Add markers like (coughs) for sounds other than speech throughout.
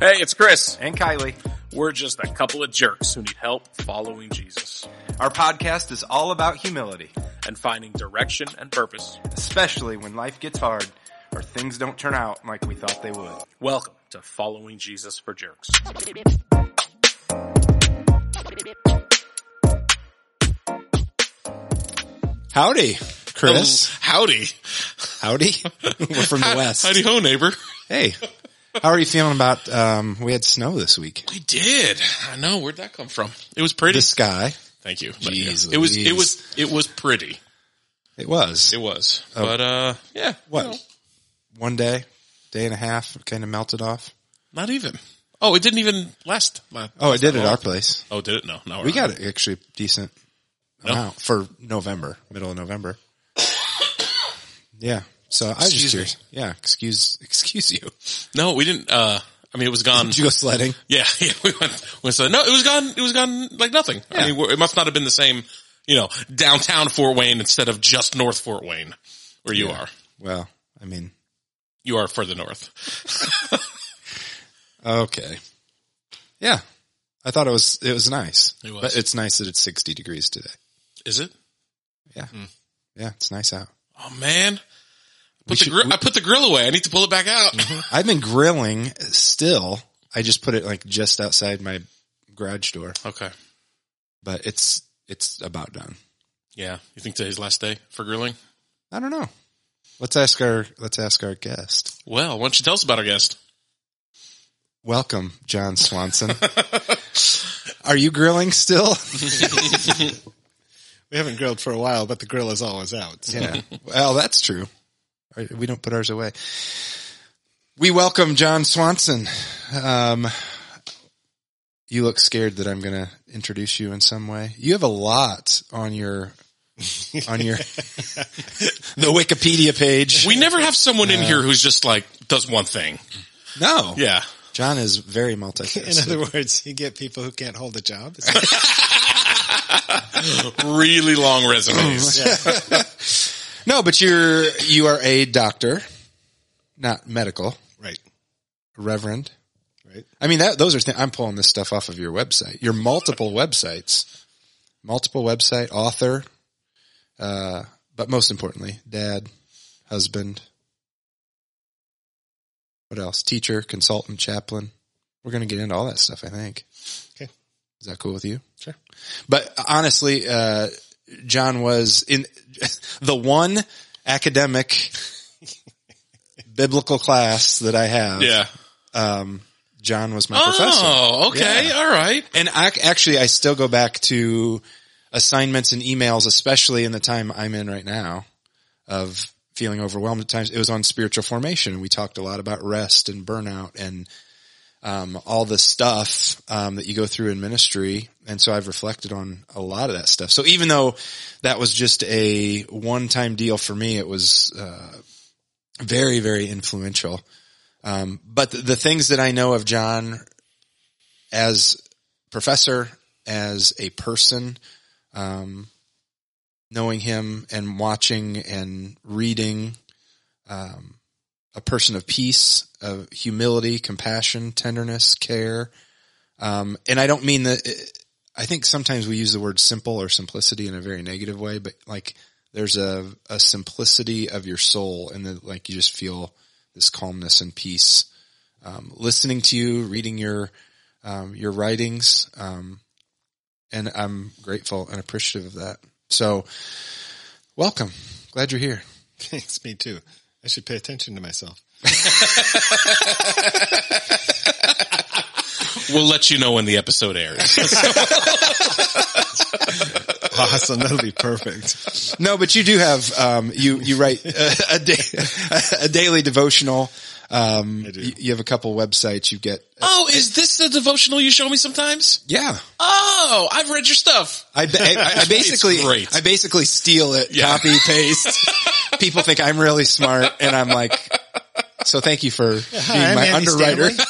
Hey, it's Chris. and Kylie. We're just a couple of jerks who need help following Jesus Our podcast is all about humility, and finding direction and purpose. especially when life gets hard or things don't turn out like we thought they would. Welcome to Following Jesus for Jerks. Howdy, Chris. Oh, howdy. Howdy. (laughs) We're from the West. Howdy ho, neighbor. Hey, how are you feeling about, um, we had snow this week. We did. I know. Where'd that come from? It was pretty. The sky. Thank you. Jeez it was, it was, it was pretty. It was. It was. But, uh, yeah. what? you know, One day, day and a half, kind of melted off. not even. Oh, it didn't even last. My, Oh, it did at long. our place. Oh, did it? No, no. We got it actually decent amount for November, middle of November. (coughs) Yeah. So I was just Excuse me. curious. Yeah. Excuse, (laughs) excuse you. No, we didn't, uh, I mean, it was gone. Did you go sledding? Yeah, (laughs) yeah, we went, we said, no, it was gone, it was gone like nothing. I mean, it must not have been the same, you know, downtown Fort Wayne instead of just North Fort Wayne, where you are. Well, I mean, You are further north. (laughs) okay. Yeah. I thought it was, it was nice. It was. But it's nice that it's 60 degrees today. Is it? Yeah. Yeah. It's nice out. Oh man. Put the should- grill, I put the grill away. I need to pull it back out. Mm-hmm. I've been grilling still. I just put it like just outside my garage door, Okay. but it's, it's about done. Yeah. You think today's last day for grilling? I don't know. Let's ask our, let's ask our guest. Well, why don't you tell us about our guest? Welcome, John Swanson. (laughs) Are you grilling still? (laughs) We haven't grilled for a while, but the grill is always out. So. Yeah. Well, that's true. We don't put ours away. We welcome John Swanson. Um, you look scared that I'm going to introduce you in some way. You have a lot on your on your (laughs) the Wikipedia page. We never have someone in here who's just like does one thing. no. Yeah. John is very multi. In other words, you get people who can't hold a job. (laughs) (laughs) Really long resumes. No, but you're you are a doctor, not medical, right. reverend. Right. I mean, that, those are things, I'm pulling this stuff off of your website, your multiple websites, multiple website, author, uh, but most importantly, dad, husband, what else? Teacher, consultant, chaplain. We're going to get into all that stuff, I think. Okay. Is that cool with you? Sure. But honestly, uh, John was in (laughs) the one academic biblical class that I have. Yeah. Um, John was my professor. Oh, okay. Yeah. All right. And I, actually, I still go back to assignments and emails, especially in the time I'm in right now of feeling overwhelmed at times. It was on spiritual formation. And we talked a lot about rest and burnout and um, all the stuff um, that you go through in ministry. And so I've reflected on a lot of that stuff. So even though that was just a one-time deal for me, it was uh, very, very influential. Um, but the, the things that I know of John as professor, as a person, um, knowing him and watching and reading, um, a person of peace, of humility, compassion, tenderness, care. Um, and I don't mean that, I think sometimes we use the word simple or simplicity in a very negative way, but like there's a, a simplicity of your soul and then like you just feel this calmness and peace. Um, listening to you, reading your, um, your writings. Um, and I'm grateful and appreciative of that. So welcome. Glad you're here. (laughs) Thanks. Me too. I should pay attention to myself. (laughs) We'll let you know when the episode airs. (laughs) Awesome. That'll be perfect. No, but you do have, um, you, you write a, a, day, a daily devotional. Um, I do. you, you have a couple websites you get. oh, is this the devotional you show me sometimes? Yeah. Oh, I've read your stuff. I, ba- I, I (laughs) basically, great. I basically steal it, Yeah. copy, paste. People think I'm really smart and I'm like, so thank you for being I'm my Andy underwriter. (laughs)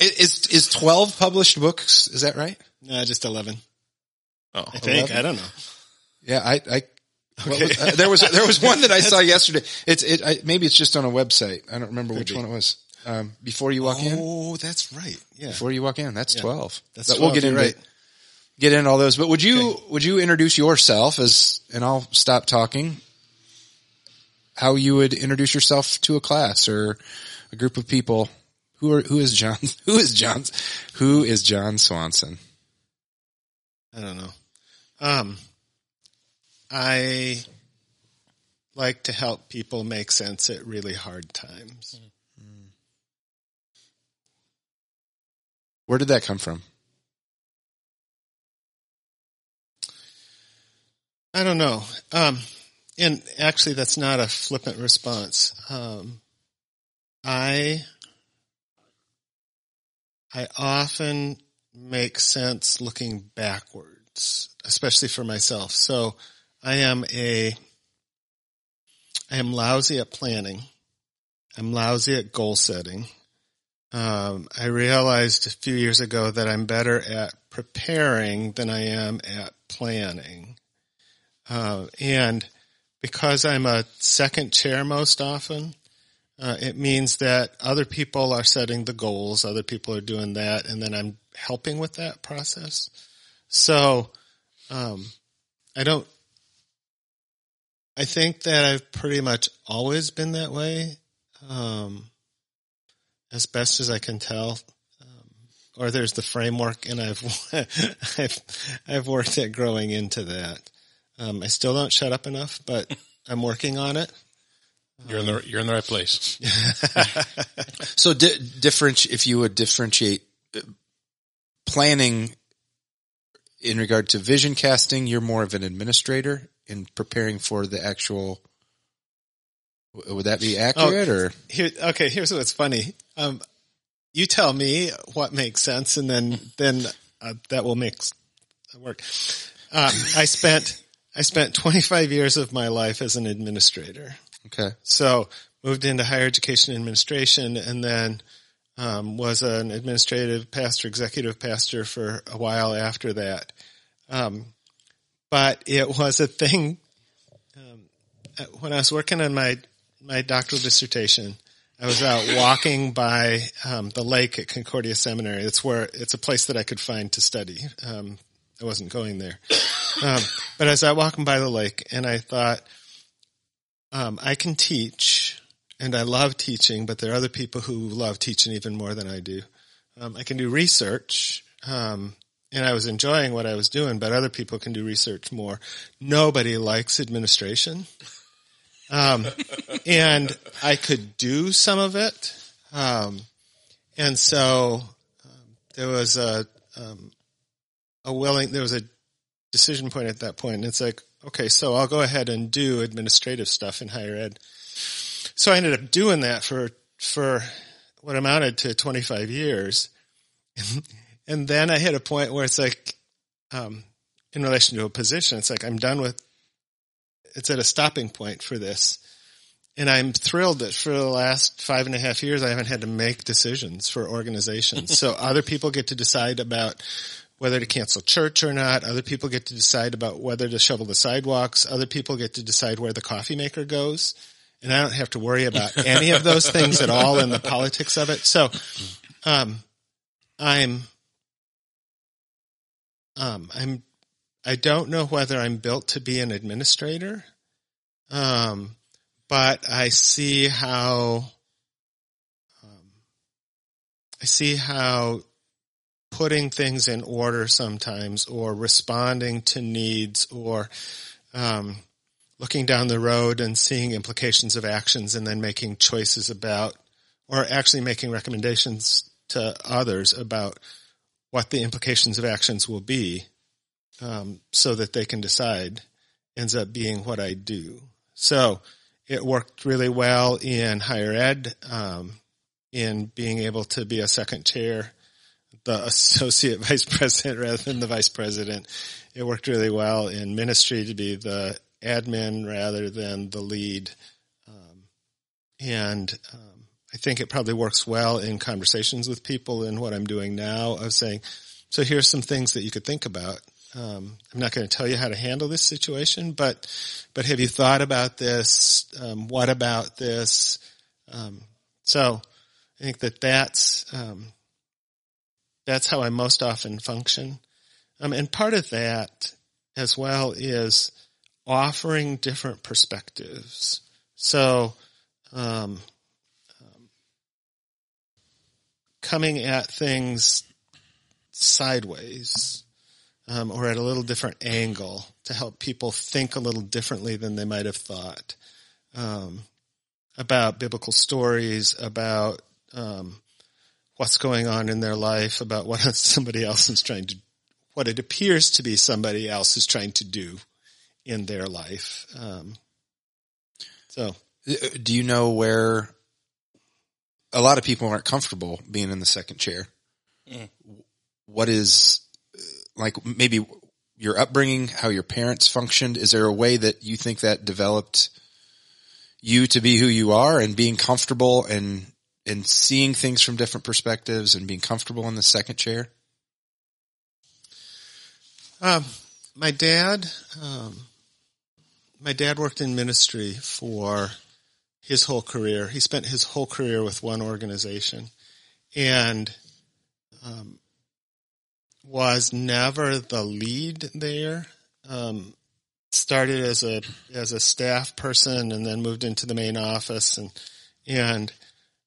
Is, is 12 published books? Is that right? No, just 11. Oh, I think. 11? I don't know. Yeah. I, I, (laughs) What was- uh, (laughs) there was there was one that I saw yesterday. It's it I, maybe it's just on a website. I don't remember which be. one it was. Um, before you walk in, Oh, that's right. Yeah. before you walk in, that's twelve. That's But we'll get you're into right. Get into all those. But would you would you introduce yourself as and I'll stop talking. How you would introduce yourself to a class or a group of people? Who are who is John? (laughs) Who is John? Who is John Swanson? I don't know. Um, I like to help people make sense at really hard times. Where did that come from? I don't know. Um, and actually, that's not a flippant response. Um, I I often make sense looking backwards, especially for myself. So I am a I am lousy at planning. I'm lousy at goal setting. Um, I realized a few years ago that I'm better at preparing than I am at planning. Uh, and because I'm a second chair most often, uh, it means that other people are setting the goals, other people are doing that, and then I'm helping with that process. So, um, I don't, I think that I've pretty much always been that way, um, as best as I can tell. Um, or there's the framework, and I've (laughs) I've I've worked at growing into that. Um, I still don't shut up enough, but (laughs) I'm working on it. You're in the you're in the right place. (laughs) So di- different, if you would differentiate uh, planning in regard to vision casting, you're more of an administrator in preparing for the actual. Would that be accurate or? Here, okay, here's what's funny. Um, you tell me what makes sense, and then then uh, that will make work. Uh, I spent I spent 25 years of my life as an administrator. Okay. So moved into higher education administration, and then um, was an administrative pastor, executive pastor for a while after that. Um, but it was a thing um, when I was working on my my doctoral dissertation. I was out walking by um, the lake at Concordia Seminary. It's where it's a place that I could find to study. I wasn't going there, um, but I was out walking by the lake, and I thought, um, I can teach, and I love teaching, but there are other people who love teaching even more than I do. Um, I can do research, um, and I was enjoying what I was doing, but other people can do research more. Nobody likes administration. Um, (laughs) and I could do some of it. Um, and so um, there was a um, a willing there was a decision point at that. And it's like, okay, so I'll go ahead and do administrative stuff in higher ed. So I ended up doing that for for what amounted to 25 years. (laughs) and then I hit a point where it's like, um, in relation to a position, it's like I'm done with. It's at a stopping point for this, and I'm thrilled that for the last five and a half years I haven't had to make decisions for organizations. (laughs) so other people get to decide about whether to cancel church or not. Other people get to decide about whether to shovel the sidewalks. Other people get to decide where the coffee maker goes. And I don't have to worry about (laughs) any of those things at all in the politics of it. So, um, I'm, um, I'm, I don't know whether I'm built to be an administrator. Um, but I see how, um, I see how putting things in order sometimes or responding to needs or um, looking down the road and seeing implications of actions and then making choices about or actually making recommendations to others about what the implications of actions will be um, so that they can decide ends up being what I do. So it worked really well in higher ed, um, in being able to be a second chair the associate (laughs) vice president rather than the vice president. It worked really well in ministry to be the admin rather than the lead. Um, and um, I think it probably works well in conversations with people in what I'm doing now of saying, so here's some things that you could think about. um, I'm not going to tell you how to handle this situation, but but have you thought about this? Um, what about this? Um, so I think that that's um, that's how I most often function, um, and part of that as well is offering different perspectives. So. Um, coming at things sideways um, or at a little different angle to help people think a little differently than they might have thought um, about biblical stories, about um, what's going on in their life, about what (laughs) somebody else is trying to, what it appears to be somebody else is trying to do in their life. Um, so, do you know where a lot of people aren't comfortable being in the second chair? Mm. What is like maybe your upbringing, how your parents functioned? Is there a way that you think that developed you to be who you are and being comfortable and and seeing things from different perspectives and being comfortable in the second chair? Um, my dad, um, my dad worked in ministry for his whole career. He spent his whole career with one organization, and um, was never the lead there. Um, started as a as a staff person and then moved into the main office and and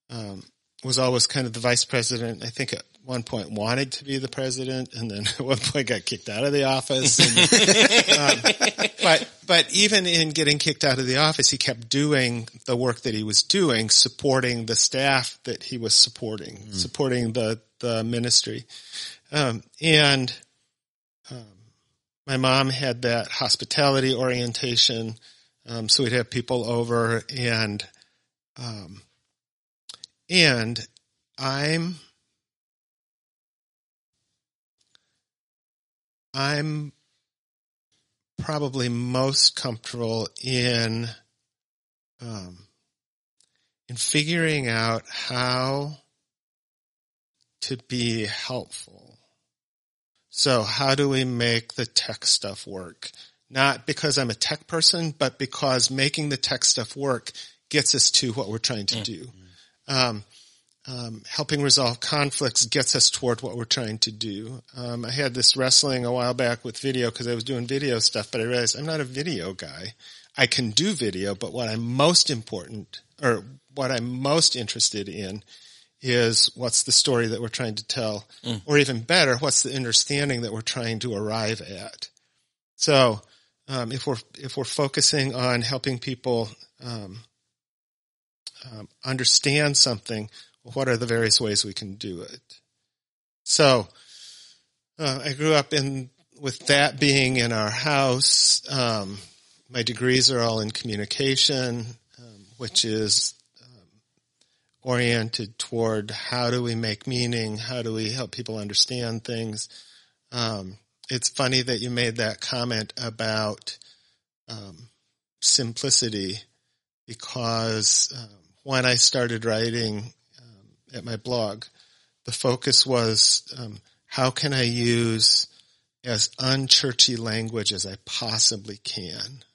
um, was always kind of the vice president. I think at one point wanted to be the president and then (laughs) at one point got kicked out of the office. And, (laughs) um, but but even in getting kicked out of the office, he kept doing the work that he was doing, supporting the staff that he was supporting, mm. supporting the the ministry. Um, and um, my mom had that hospitality orientation, um, so we'd have people over, and um, and I'm I'm probably most comfortable in um, in figuring out how to be helpful so how do we make the tech stuff work? Not because I'm a tech person, but because making the tech stuff work gets us to what we're trying to do. Um, um, helping resolve conflicts gets us toward what we're trying to do. Um, I had this wrestling a while back with video because I was doing video stuff, but I realized I'm not a video guy. I can do video, but what I'm most important or what I'm most interested in is what's the story that we're trying to tell, mm. or even better, what's the understanding that we're trying to arrive at. So, um, if we're if we're focusing on helping people um, um, understand something, what are the various ways we can do it? So, uh, I grew up in with that being in our house. Um, my degrees are all in communication, um, which is oriented toward how do we make meaning? How do we help people understand things? Um, it's funny that you made that comment about um, simplicity because um, when I started writing um, at my blog, the focus was um, how can I use as unchurchy language as I possibly can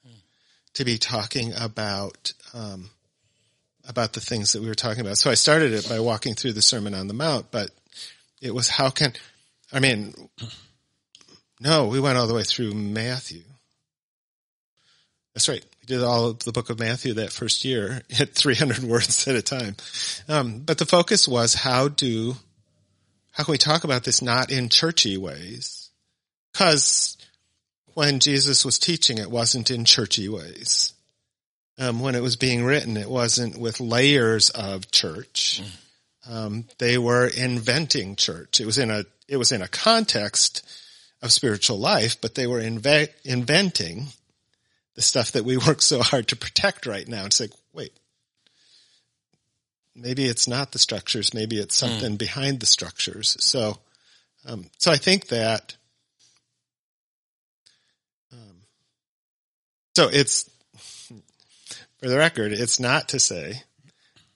to be talking about um, about the things that we were talking about. So I started it by walking through the Sermon on the Mount, but it was how can, I mean, no, we went all the way through Matthew. That's right. We did all of the book of Matthew that first year (laughs) at 300 (laughs) words at a time. Um, but the focus was how do, how can we talk about this not in churchy ways? Cause when Jesus was teaching, it wasn't in churchy ways um, when it was being written. It wasn't with layers of church. Um, they were inventing church. It was in a it was in a context of spiritual life, but they were inve- inventing the stuff that we (laughs) work so hard to protect right now. It's like, wait, maybe it's not the structures. Maybe it's hmm. something mm. behind the structures. So, um, so I think that. Um, so it's for the record, it's not to say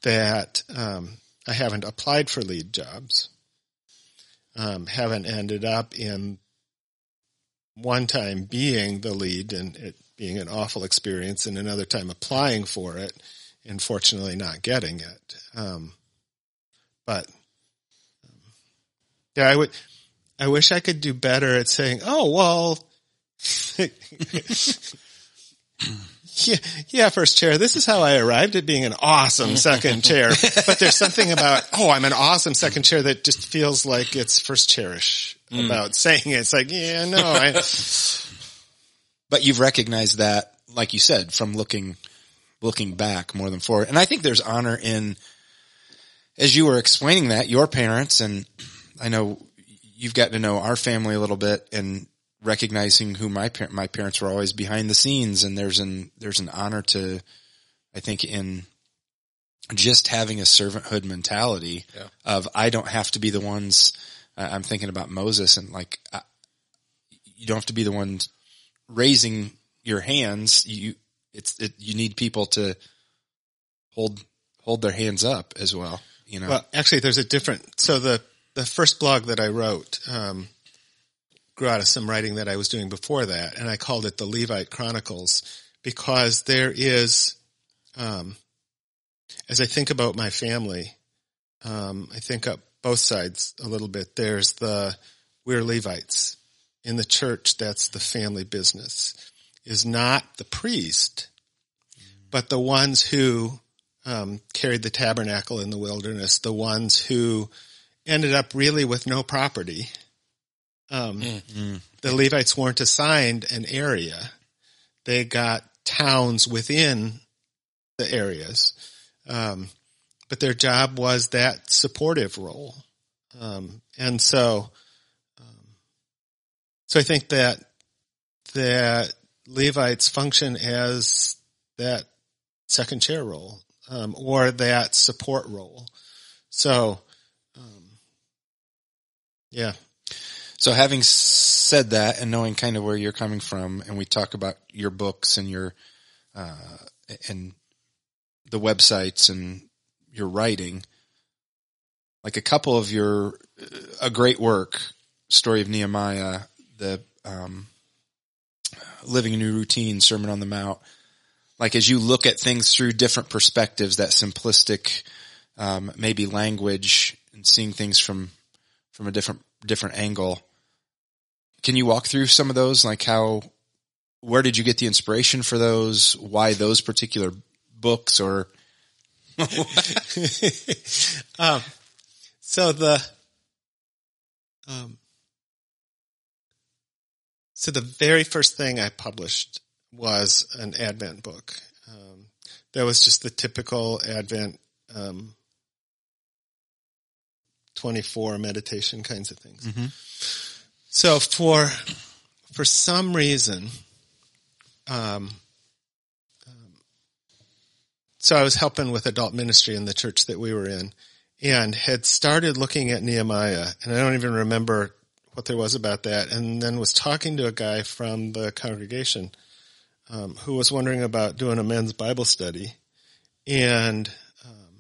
that um, I haven't applied for lead jobs, um, haven't ended up in one time being the lead and it being an awful experience and another time applying for it and fortunately not getting it. Um, but um, yeah, I would, I wish I could do better at saying, oh, well, (laughs) yeah, yeah, first chair. This is how I arrived at being an awesome second chair. But there's something about, oh, I'm an awesome second chair that just feels like it's first chairish about saying it. It's like, yeah, no, I, but you've recognized that, like you said, from looking, looking back more than forward. And I think there's honor in, as you were explaining that, your parents, and I know you've gotten to know our family a little bit and recognizing who my par- my parents were always behind the scenes and there's an, there's an honor to, I think in just having a servanthood mentality Yeah. of I don't have to be the ones, uh, I'm thinking about Moses and like, I, you don't have to be the ones raising your hands. You, it's, it, you need people to hold, hold their hands up as well, you know? Well, actually, there's a different. So the the first blog that I wrote um, grew out of some writing that I was doing before that, and I called it the Levite Chronicles because there is, um, as I think about my family, um, I think up both sides a little bit. There's the we're Levites in the church. That's the family business. Is not the priest, but the ones who um, carried the tabernacle in the wilderness, the ones who ended up really with no property. Um, The Levites weren't assigned an area; they got towns within the areas, um, but their job was that supportive role, um, and so, so I think that that Levites function as that second chair role um, or that support role. So, um, yeah, So having said that and knowing kind of where you're coming from and we talk about your books and your, uh, and the websites and your writing, like a couple of your, a great work, story of Nehemiah, the, um, living a new routine, sermon on the mount, like as you look at things through different perspectives, that simplistic, um, maybe language and seeing things from, from a different, different angle. Can you walk through some of those? Like how, where did you get the inspiration for those? Why those particular books or (laughs) um, so the um, so the very first thing I published was an Advent book. Um, that was just the typical Advent um, twenty four meditation kinds of things. So for for some reason, um, so I was helping with adult ministry in the church that we were in and had started looking at Nehemiah and I don't even remember what there was about that and then was talking to a guy from the congregation um, who was wondering about doing a men's Bible study and um,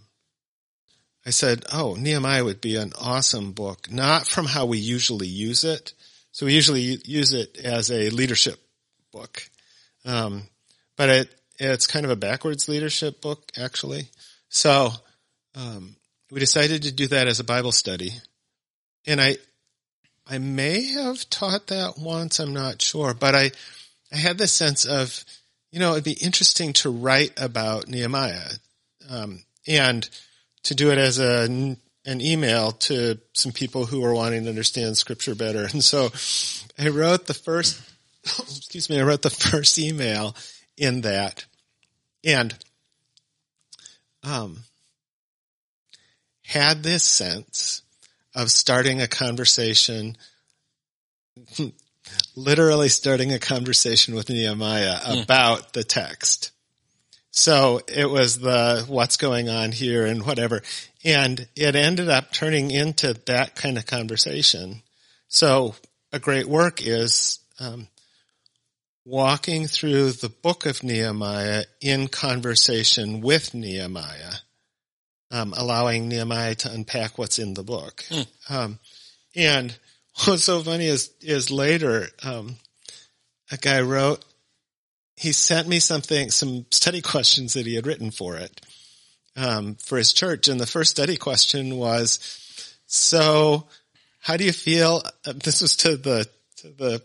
I said, oh, Nehemiah would be an awesome book, not from how we usually use it. So we usually use it as a leadership book. Um, but it, it's kind of a backwards leadership book, actually. So, um, we decided to do that as a Bible study. And I, I may have taught that once, I'm not sure, but I, I had this sense of, you know, it'd be interesting to write about Nehemiah, um, and to do it as a, an email to some people who are wanting to understand scripture better. And so I wrote the first, (coughs) excuse me, I wrote the first email in that and, um, had this sense of starting a conversation, literally starting a conversation with Nehemiah about the text. So it was the what's going on here and whatever. And it ended up turning into that kind of conversation. So a great work is, um, walking through the book of Nehemiah in conversation with Nehemiah, um, allowing Nehemiah to unpack what's in the book. Um, and what's so funny is, is later, um, a guy wrote, he sent me something, some study (laughs) questions that he had written for it, um, for his church. And the first study question was, so how do you feel? uh, This was to the, to the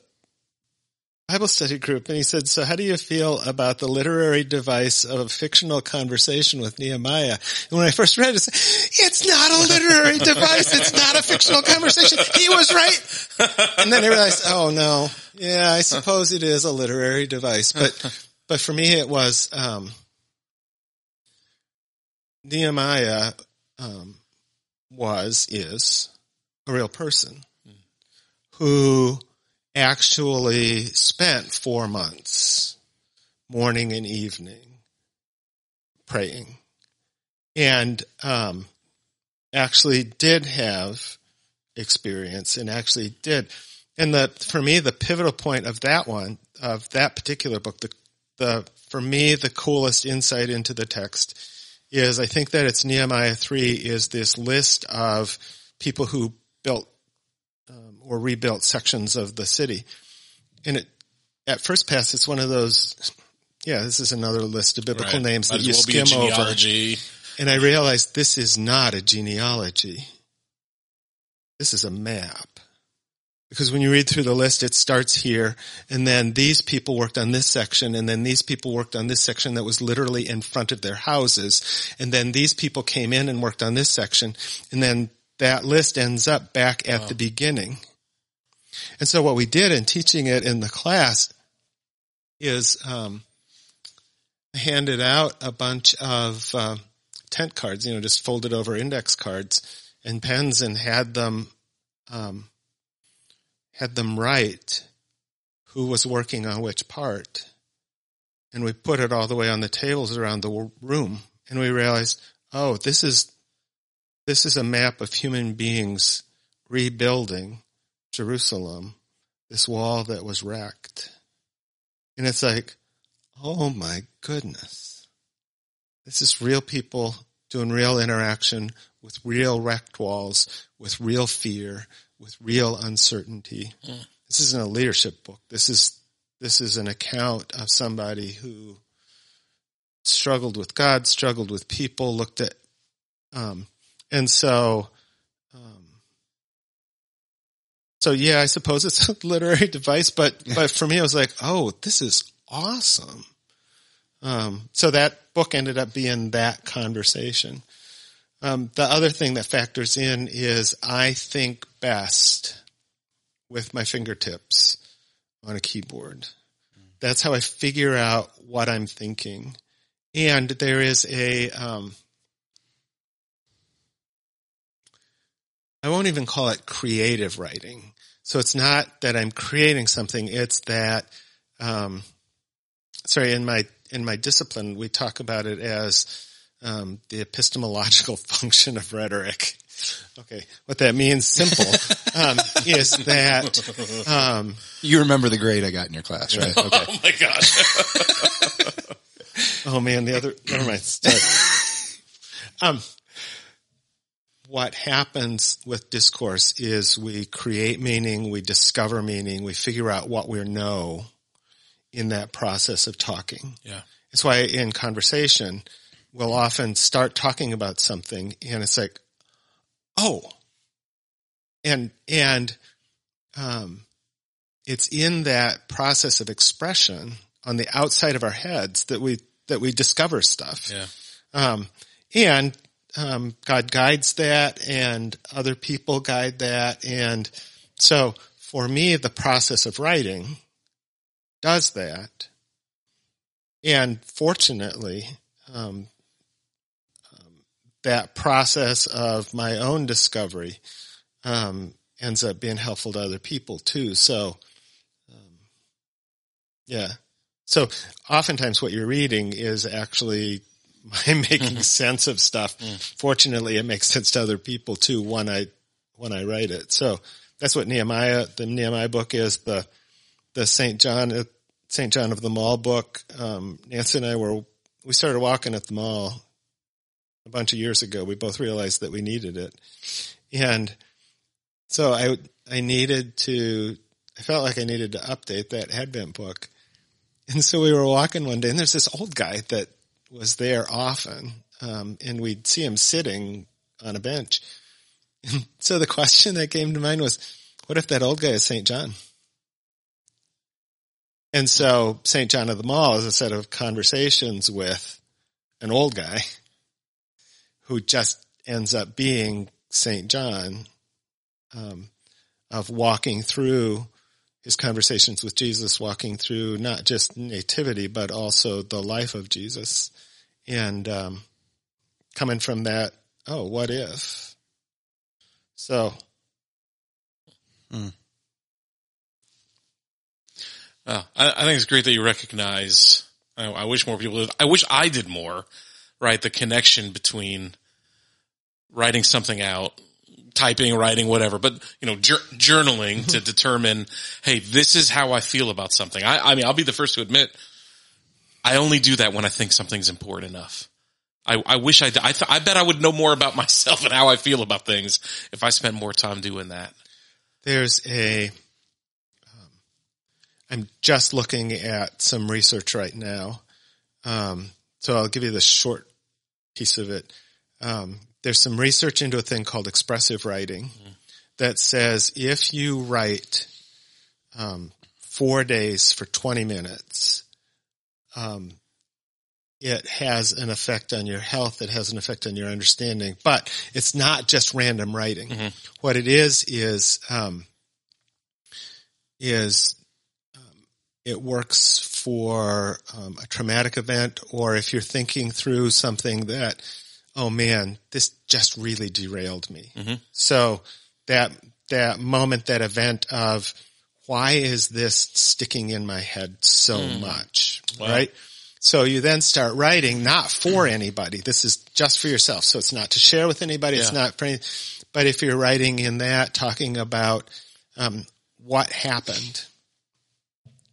Bible study group. And he said, so how do you feel about the literary device of a fictional conversation with Nehemiah? And when I first read it, it's not a literary (laughs) device. It's not a fictional conversation. He was right. And then I realized, oh no, yeah, I suppose it is a literary device, but, but for me it was, um, Nehemiah, um, was, is a real person who actually spent four months, morning and evening, praying, and um, actually did have experience, and actually did. And the for me, the pivotal point of that one, of that particular book, the the for me the coolest insight into the text is I think that it's Nehemiah three is this list of people who built um, or rebuilt sections of the city. And it, at first pass, it's one of those, yeah, this is another list of biblical Right. names Might that you well skim over. And I realized this is not a genealogy. This is a map. Because when you read through the list, it starts here, and then these people worked on this section, and then these people worked on this section that was literally in front of their houses, and then these people came in and worked on this section, and then that list ends up back at the beginning. And so what we did in teaching it in the class is um, handed out a bunch of uh, tent cards, you know, just folded over index cards and pens, and had them um, had them write who was working on which part. And we put it all the way on the tables around the room, and we realized, oh, this is this is a map of human beings rebuilding Jerusalem, this wall that was wrecked. And it's like, oh my goodness. This is real people doing real interaction with real wrecked walls, with real fear, with real uncertainty. This isn't a leadership book. This is, this is an account of somebody who struggled with God, struggled with people, looked at, um, and so, um, so yeah, I suppose it's (laughs) a literary device, but, but for me, I was like, oh, this is awesome. Um, so that book ended up being that conversation. Um, the other thing that factors in is I think best with my fingertips on a keyboard. That's how I figure out what I'm thinking. And there is a, um, I won't even call it creative writing. So it's not that I'm creating something. It's that, um, sorry, in my, in my discipline, we talk about it as, um, the epistemological (laughs) function of rhetoric. Okay. What that means, simple, (laughs) um, is that, um, You remember the grade I got in your class, right? Okay. (laughs) Oh my gosh. Oh man, the other, never mind. Sorry. Um, what happens with discourse is we create meaning, we discover meaning, we figure out what we know in that process of talking. Yeah. It's why in conversation, we'll often start talking about something and it's like, oh, and, and, um, it's in that process of expression on the outside of our heads that we, that we discover stuff. Yeah. Um, and, um, God guides that and other people guide that. And so for me, the process of writing does that. And fortunately, um, um, that process of my own discovery, um, ends up being helpful to other people too. So, um, yeah. So oftentimes what you're reading is actually (laughs) my making sense of stuff. Fortunately, it makes sense to other people too when I, when I write it. So that's what Nehemiah, the Nehemiah book is the, the St. John, uh, St. John of the Mall book. Um, Nancy and I were, we started walking at the mall a bunch of years ago. We both realized that we needed it. And so I, I needed to I felt like I needed to update that Advent book. And so we were walking one day and there's this old guy that was there often. Um, and we'd see him sitting on a bench. And (laughs) so the question that came to mind was, what if that old guy is St. John? And so St. John of the Mall is a set of conversations with an old guy who just ends up being St. John, um, of walking through his conversations with Jesus, walking through not just nativity, but also the life of Jesus. And, um, coming from that, oh, what if? So, Oh, I, I think it's great that you recognize. I, I wish more people. Did, I wish I did more. Right, the connection between writing something out, typing, writing, whatever. But you know, jur- journaling to determine, hey, this is how I feel about something. I, I mean, I'll be the first to admit, I only do that when I think something's important enough. I, I wish I, I, th- I bet I would know more about (laughs) myself and how I feel about things if I spent more time doing that. there's a um, i'm just looking at some research right now um, so i'll give you the short piece of it um, there's some research into a thing called expressive writing that says if you write um, four days for 20 minutes um, it has an effect on your health. It has an effect on your understanding, but it's not just random writing. What it is is um, is um, it works for um, a traumatic event, or if you're thinking through something that, oh man, this just really derailed me. Mm-hmm. So that that moment, that event of why is this sticking in my head so hmm. much, right? So you then start writing not for hmm. anybody. This is just for yourself. So it's not to share with anybody. It's not for any, but if you're writing in that, talking about, um, what happened.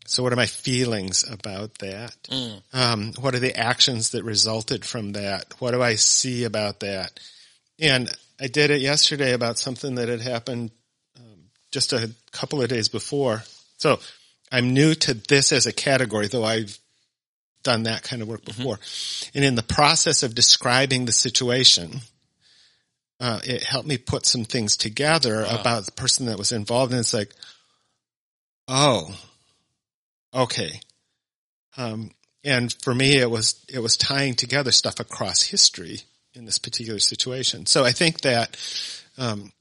So what are my feelings about that? Um, what are the actions that resulted from that? What do I see about that? And I did it yesterday about something that had happened um, just a couple of days before. So I'm new to this as a category, though I've done that kind of work before. And in the process of describing the situation, uh, it helped me put some things together about the person that was involved. And it's like, oh, okay. Um, and for me, it was, it was tying together stuff across history in this particular situation. So I think that, um,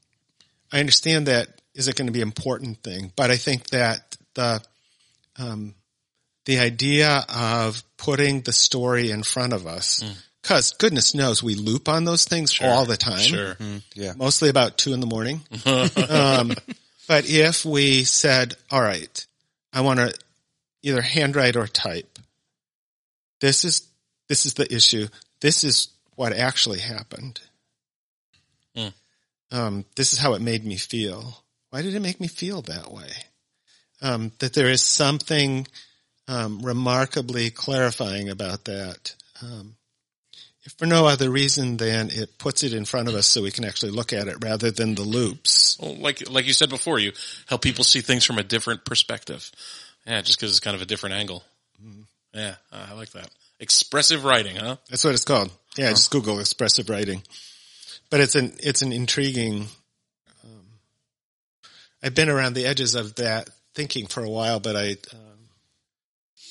I understand that is it going to be an important thing, but I think that the, um, the idea of putting the story in front of us, cause goodness knows we loop on those things all the time Sure. Yeah. mostly about two in the morning. (laughs) um, but if we said, all right, I want to either handwrite or type. This is, this is the issue. This is what actually happened. Mm. Um, this is how it made me feel. Why did it make me feel that way? Um, that there is something, um, remarkably clarifying about that. Um, if for no other reason than it puts it in front of us so we can actually look at it rather than the loops. Well, like like you said before, you help people see things from a different perspective. Yeah, just because it's kind of a different angle. Yeah, uh, I like that. Expressive writing, huh? That's what it's called. Yeah, just Google expressive writing. But it's an it's an intriguing. Um, I've been around the edges of that thinking for a while, but I. Um,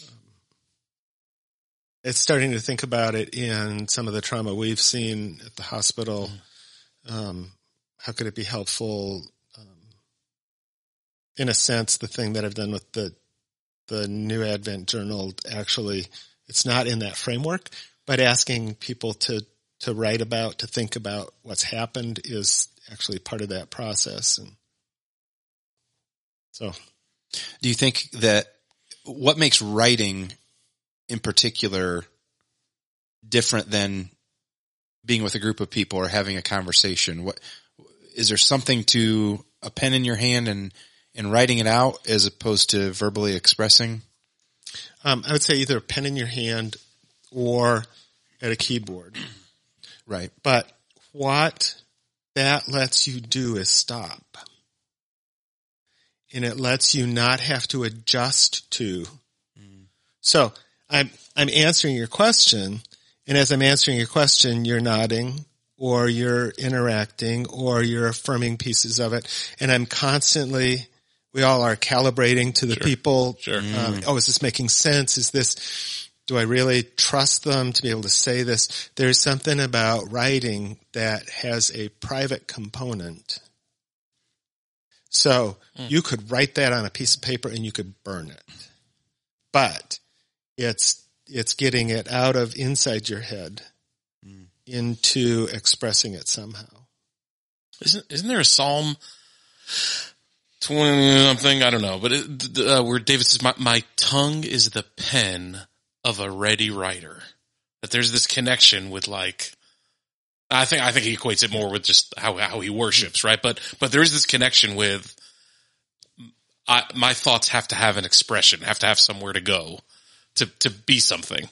um, it's starting to think about it in some of the trauma we've seen at the hospital. Um, how could it be helpful? Um, in a sense, the thing that I've done with the the New Advent Journal actually, it's not in that framework, but asking people to to write about, to think about what's happened is actually part of that process. And so, Do you think that what makes writing in particular different than being with a group of people or having a conversation? What is there something to a pen in your hand and and writing it out as opposed to verbally expressing? um, I would say either a pen in your hand or at a keyboard. (clears throat) Right. But what that lets you do is stop. and it lets you not have to adjust to. So I'm, I'm answering your question. And as I'm answering your question, you're nodding or you're interacting or you're affirming pieces of it. And I'm constantly, we all are calibrating to the people. Sure. Um, mm-hmm. oh, is this making sense? Is this, do I really trust them to be able to say this? There's something about writing that has a private component. So hmm. you could write that on a piece of paper and you could burn it. But it's, it's getting it out of inside your head hmm. into expressing it somehow. Isn't isn't there a Psalm twenty something? I don't know, but it, uh, where David says, my, "My tongue is the pen of a ready writer." That there's this connection with like, I think I think he equates it more with just how how he worships, right? But but there is this connection with. I, my thoughts have to have an expression, have to have somewhere to go, to to be something.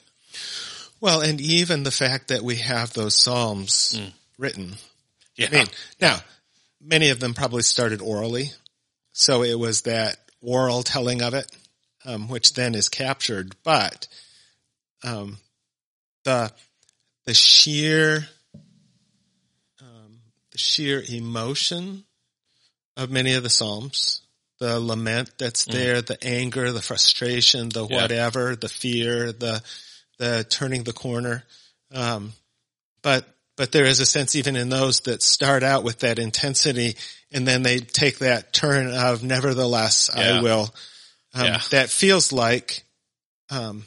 Well, and even the fact that we have those Psalms written. Yeah, I mean, now, many of them probably started orally. So it was that oral telling of it, um, which then is captured. But, um, the, the sheer, um, the sheer emotion of many of the Psalms, the lament that's there, the anger, the frustration, the Yeah. whatever, the fear, the, the turning the corner. Um, but, but there is a sense even in those that start out with that intensity and then they take that turn of nevertheless Yeah. I will. Um, Yeah. that feels like, um,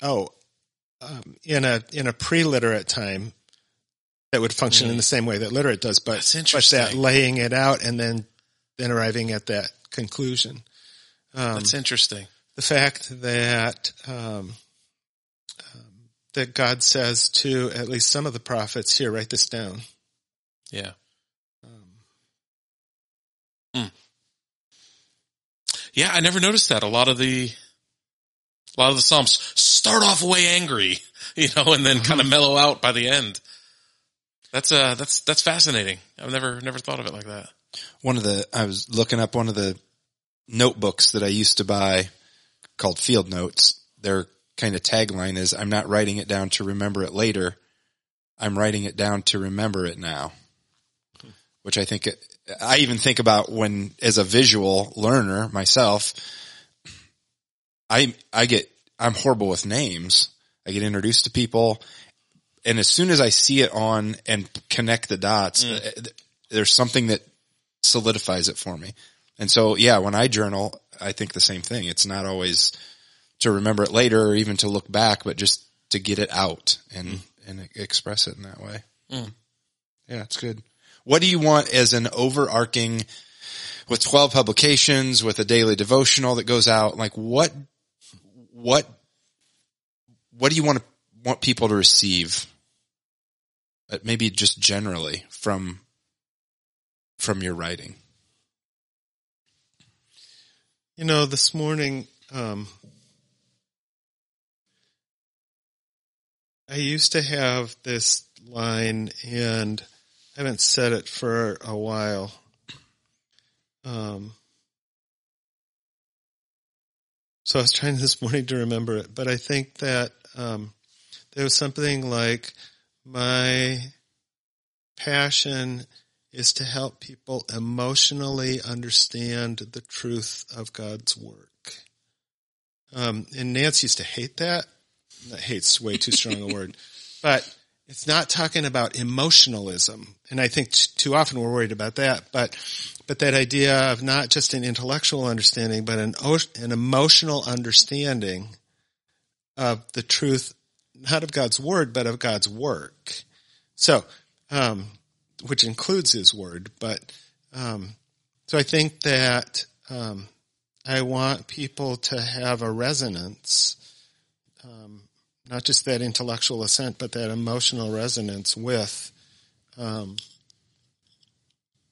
oh, um, in a, in a pre-literate time that would function in the same way that literate does, but, That's but that laying it out and then, then arriving at that conclusion. Um, that's interesting. the fact that um, that God says to at least some of the prophets, "Here, write this down." Yeah. Um, Yeah, I never noticed that. A lot of the, a lot of the Psalms start off way angry, (laughs) you know, and then kind of mellow out by the end. That's, uh, that's, that's fascinating. I've never, never thought of it like that. one of the I was looking up one of the notebooks that I used to buy called Field Notes. Their kind of tagline is I'm not writing it down to remember it later. I'm writing it down to remember it now. Which I think I even think about when as a visual learner myself I I get I'm horrible with names. I get introduced to people and as soon as I see it on and connect the dots, uh, there's something that solidifies it for me. And so, yeah, when I journal, I think the same thing. It's not always to remember it later or even to look back, but just to get it out and, and express it in that way. Yeah, it's good. What do you want as an overarching with 12 publications, with a daily devotional that goes out? Like what, what, what do you want to want people to receive? Uh, Maybe just generally from, from your writing. you know, this morning, um, I used to have this line, and I haven't said it for a while. Um, so I was trying this morning to remember it, but I think that um, there was something like my passion is to help people emotionally understand the truth of God's work. Um, and Nance used to hate that. That hate's way too strong a word, (laughs) but it's not talking about emotionalism. And I think t- too often we're worried about that, but, but that idea of not just an intellectual understanding, but an, o- an emotional understanding of the truth, not of God's word, but of God's work. So, um, which includes his word, but, um, so I think that, um, I want people to have a resonance, um, not just that intellectual assent, but that emotional resonance with, um,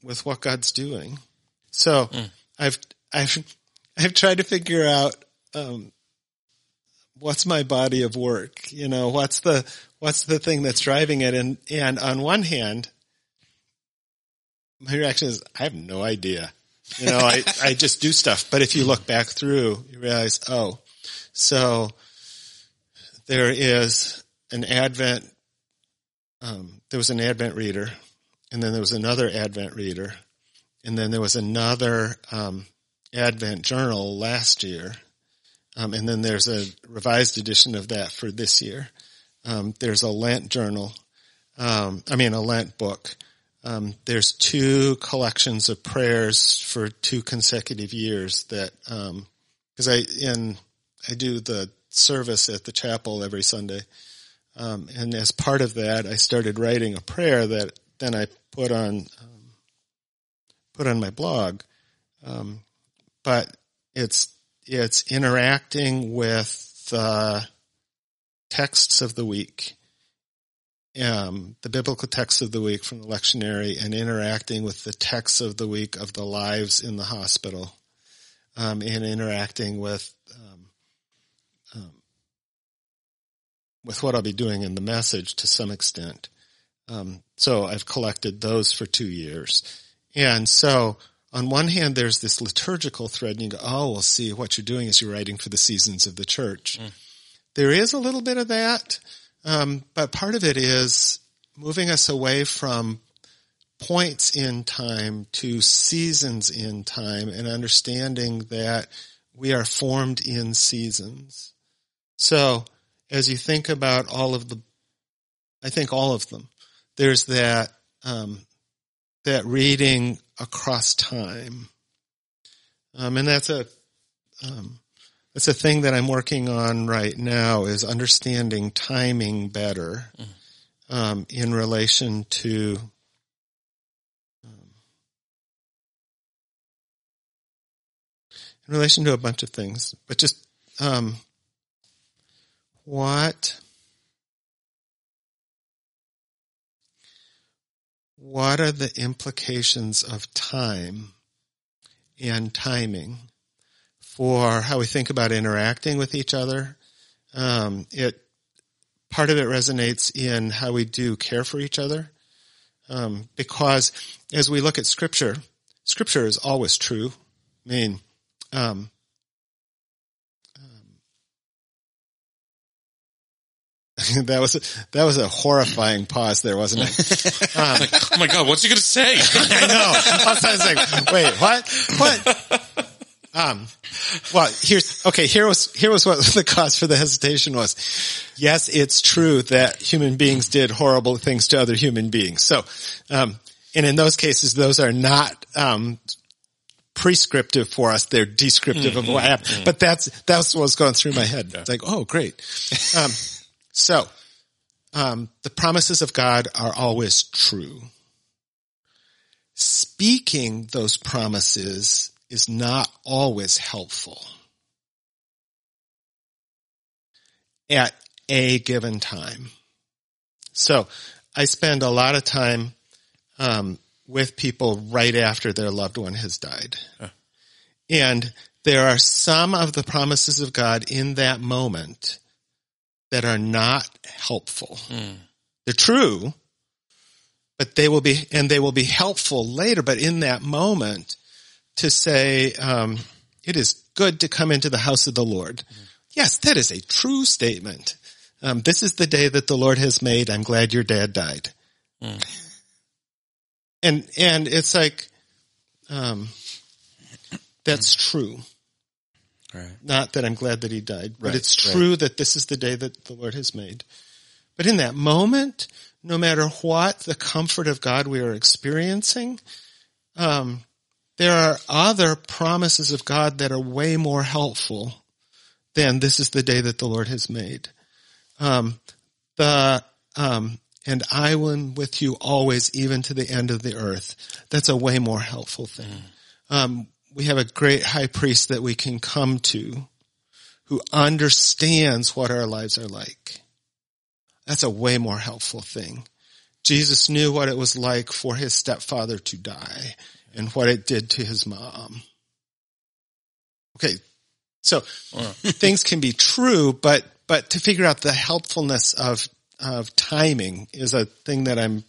with what God's doing. So I've, I've, I've tried to figure out, um, what's my body of work? You know, what's the, what's the thing that's driving it? And, and on one hand, my reaction is, I have no idea. You know, I, I just do stuff. But if you look back through, you realize, oh, so there is an Advent, um, there was an Advent reader, and then there was another Advent reader, and then there was another um, Advent journal last year, um, and then there's a revised edition of that for this year. Um, there's a Lent journal, um, I mean a Lent book. Um, there's two collections of prayers for two consecutive years that because I in I do the service at the chapel every Sunday. Um, and as part of that, I started writing a prayer that then I put on, um, put on my blog. Um, but it's, it's interacting with the texts of the week, um, the biblical texts of the week from the lectionary and interacting with the texts of the week of the lives in the hospital, um, and interacting with, um, um, with what I'll be doing in the message to some extent. Um, so I've collected those for two years. And so on one hand, there's this liturgical thread and you go, oh, well, see, what you're doing is you're writing for the seasons of the church. Mm. There is a little bit of that. Um, but part of it is moving us away from points in time to seasons in time and understanding that we are formed in seasons. So as you think about all of the, I think all of them, there's that, um, that reading across time. Um, and that's a, um, that's a thing that I'm working on right now is understanding timing better, um, in relation to, um, in relation to a bunch of things, but just, um, what what are the implications of time and timing for how we think about interacting with each other? Um, it part of it resonates in how we do care for each other, um, because as we look at scripture, scripture is always true. I mean, um, (laughs) that was a, that was a horrifying pause there, wasn't it? (laughs) Um, like, oh my god, what's he going to say? (laughs) I know. I was like, wait, what? What? Um, well, here's okay. Here was here was what the cause for the hesitation was. Yes, it's true that human beings did horrible things to other human beings. So, um, and in those cases, those are not um, prescriptive for us; they're descriptive mm-hmm, of what happened. Mm-hmm. But that's that's what was going through my head. Yeah. It's like, oh, great. Um, so, um, the promises of God are always true. Speaking those promises is not always helpful at a given time. So, I spend a lot of time um, with people right after their loved one has died. Huh. And there are some of the promises of God in that moment that are not helpful. Mm. They're true, but they will be, and they will be helpful later. But in that moment, to say, um, it is good to come into the house of the Lord. Mm. Yes, that is a true statement. Um, this is the day that the Lord has made. I'm glad your dad died. Mm. And, and it's like, um, that's true. Right. Not that I'm glad that he died, but right, it's true right. that this is the day that the Lord has made. But in that moment, no matter what the comfort of God we are experiencing, um, there are other promises of God that are way more helpful than this is the day that the Lord has made. Um, the um, and I will with you always, even to the end of the earth. That's a way more helpful thing. Mm. We have a great high priest that we can come to who understands what our lives are like. That's a way more helpful thing. Jesus knew what it was like for his stepfather to die and what it did to his mom. Okay. So (laughs) things can be true, but, but to figure out the helpfulness of, of timing is a thing that I'm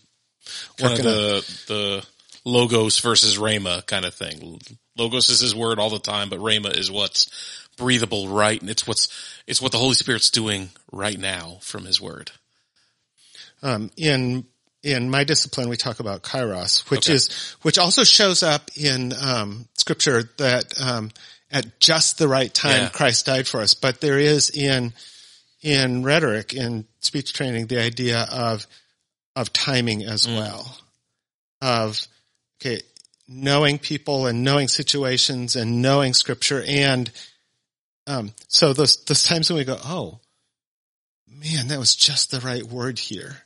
working kind of the, on. The logos versus rhema kind of thing. Logos is his word all the time, but rhema is what's breathable, right? And it's what's, it's what the Holy Spirit's doing right now from his word. Um, in in my discipline, we talk about kairos, which Okay. is which also shows up in um, scripture that um, at just the right time Yeah. Christ died for us. But there is in in rhetoric in speech training the idea of of timing as Mm. well, of okay knowing people and knowing situations and knowing scripture and um, so those those times when we go oh man that was just the right word here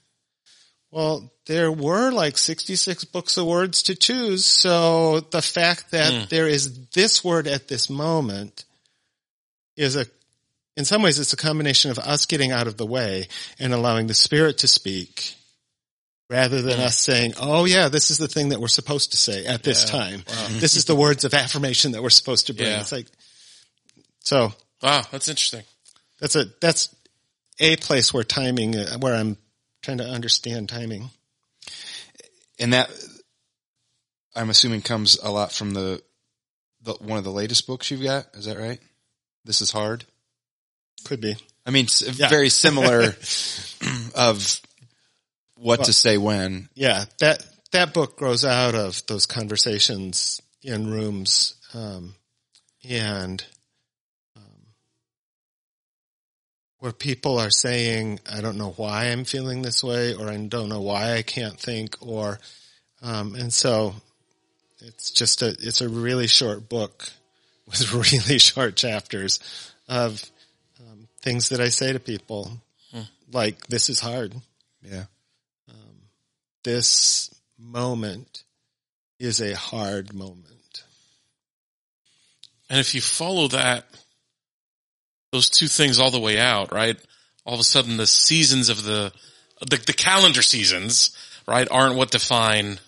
well, there were like 66 books of words to choose. So the fact that there is this word at this moment is a, in some ways, it's a combination of us getting out of the way and allowing the spirit to speak rather than us saying, Oh yeah, this is the thing that we're supposed to say at this time. (laughs) This is the words of affirmation that we're supposed to bring. Yeah. It's like, so Wow, that's interesting. that's a, that's a place where timing, uh, where I'm trying to understand timing. and that I'm assuming comes a lot from the, the one of the latest books you've got. Is that right? This is hard. Could be. I mean, Yeah. very similar (laughs) of what to say when. Yeah, that that book grows out of those conversations in rooms, um, and um, where people are saying, "I don't know why I'm feeling this way," or "I don't know why I can't think," or um, and so it's just a it's a really short book (laughs) with really short chapters of um, things that I say to people, like, "This is hard." Yeah. This moment is a hard moment. And if you follow that, those two things all the way out, right? All of a sudden the seasons of the, the, the calendar seasons, right, aren't what define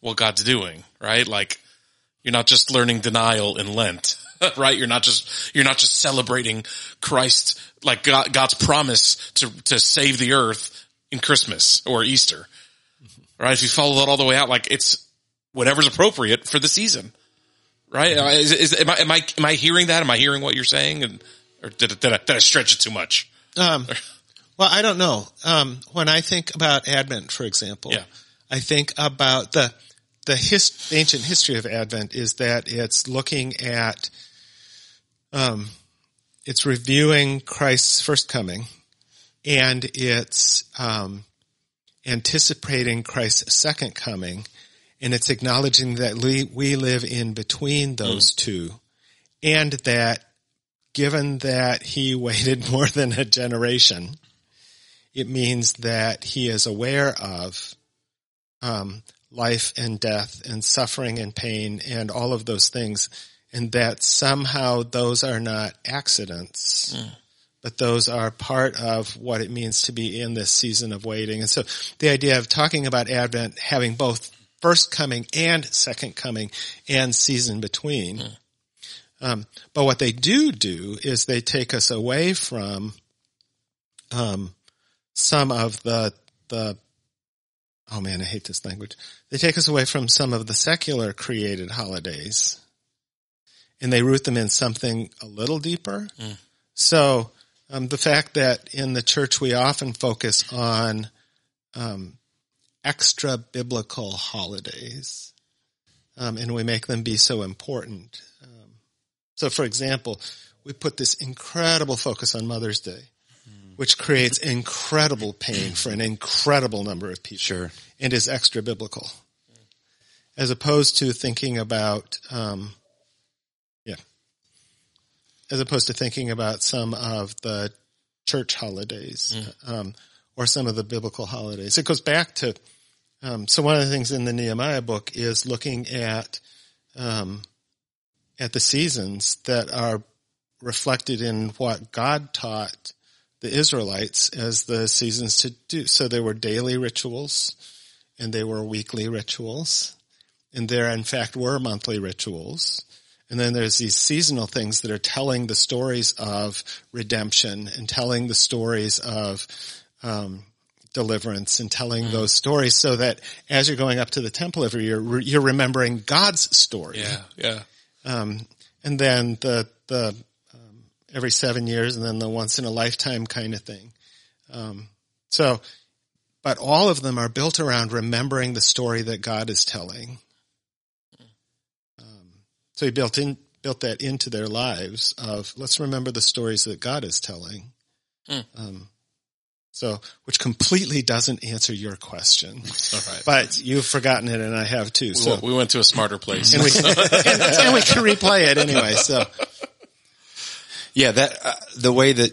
what God's doing, right? Like you're not just learning denial in Lent, (laughs) right? You're not just, you're not just celebrating Christ, like God, God's promise to, to save the earth in Christmas or Easter, right? If you follow that all the way out, like it's whatever's appropriate for the season right? Uh, Is, is, am I am I am I hearing that? Am I hearing what you're saying? And or did it- did I, did I stretch it too much? Um, well, I don't know. Um, when I think about Advent, for example, Yeah. I think about the the ancient history of Advent is that it's looking at, um, it's reviewing Christ's first coming, and it's um, anticipating Christ's second coming, and it's acknowledging that we, we live in between those two, and that given that he (laughs) waited more than a generation, it means that he is aware of um, life and death and suffering and pain and all of those things, and that somehow those are not accidents, but those are part of what it means to be in this season of waiting. And so the idea of talking about Advent having both first coming and second coming and season between. Um, but what they do do is they take us away from um, some of the the oh man, I hate this language. They take us away from some of the secular created holidays, and they root them in something a little deeper. So um, the fact that in the church we often focus on um, extra biblical holidays, um, and we make them be so important. Um, so, for example, we put this incredible focus on Mother's Day, which creates incredible pain for an incredible number of people Sure. and is extra biblical, as opposed to thinking about, um, as opposed to thinking about some of the church holidays um, or some of the biblical holidays. It goes back to um, so one of the things in the Nehemiah book is looking at um, at the seasons that are reflected in what God taught the Israelites as the seasons to do. So there were daily rituals and they were weekly rituals and there in fact were monthly rituals. And then there's these seasonal things that are telling the stories of redemption and telling the stories of um, deliverance and telling those stories so that as you're going up to the temple every year, you're remembering God's story. Yeah. Yeah. Um, and then the, the, um, every seven years and then the once in a lifetime kind of thing. Um, so, but all of them are built around remembering the story that God is telling. So he built in, built that into their lives of let's remember the stories that God is telling. Hmm. Um, so, which completely doesn't answer your question, All right. but you've forgotten it and I have too. We, So, went- we went to a smarter place. and we, (laughs) and, and we can replay it anyway. So, Yeah, that uh, the way that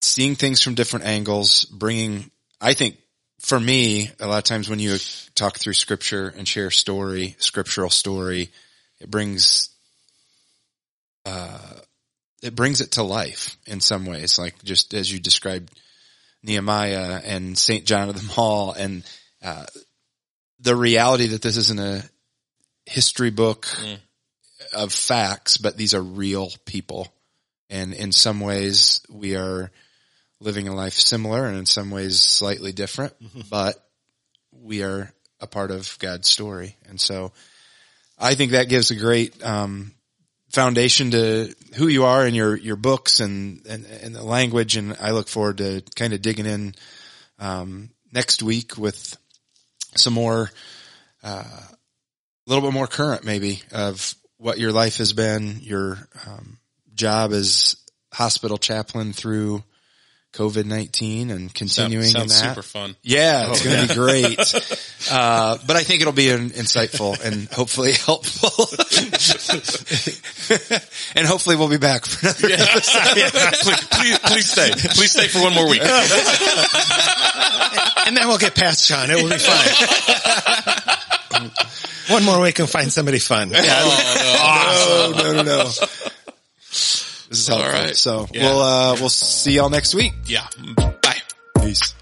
seeing things from different angles, bringing. I think for me, a lot of times when you talk through scripture and share story, scriptural story, it brings. Uh, it brings it to life in some ways, like just as you described Nehemiah and Saint John of the Mall, and uh, the reality that this isn't a history book Mm. of facts, but these are real people. And in some ways we are living a life similar and in some ways slightly different, but we are a part of God's story. And so I think that gives a great, um, foundation to who you are and your, your books and, and, and the language. And I look forward to kind of digging in, um, next week with some more, uh, a little bit more current maybe of what your life has been, your, um, job as hospital chaplain through COVID-19 and continuing Sounds in that. super fun. Yeah, it's going to be great. (laughs) Uh, but I think it'll be an, insightful and hopefully (laughs) helpful. (laughs) and hopefully we'll be back for another please, please, please stay. Please stay for one more week. and then we'll get past Sean. It will be fine. One more week and find somebody fun. Oh, no, no, no. This is helpful. All right. So Yeah. we'll, uh, we'll see y'all next week. Yeah. Bye. Peace.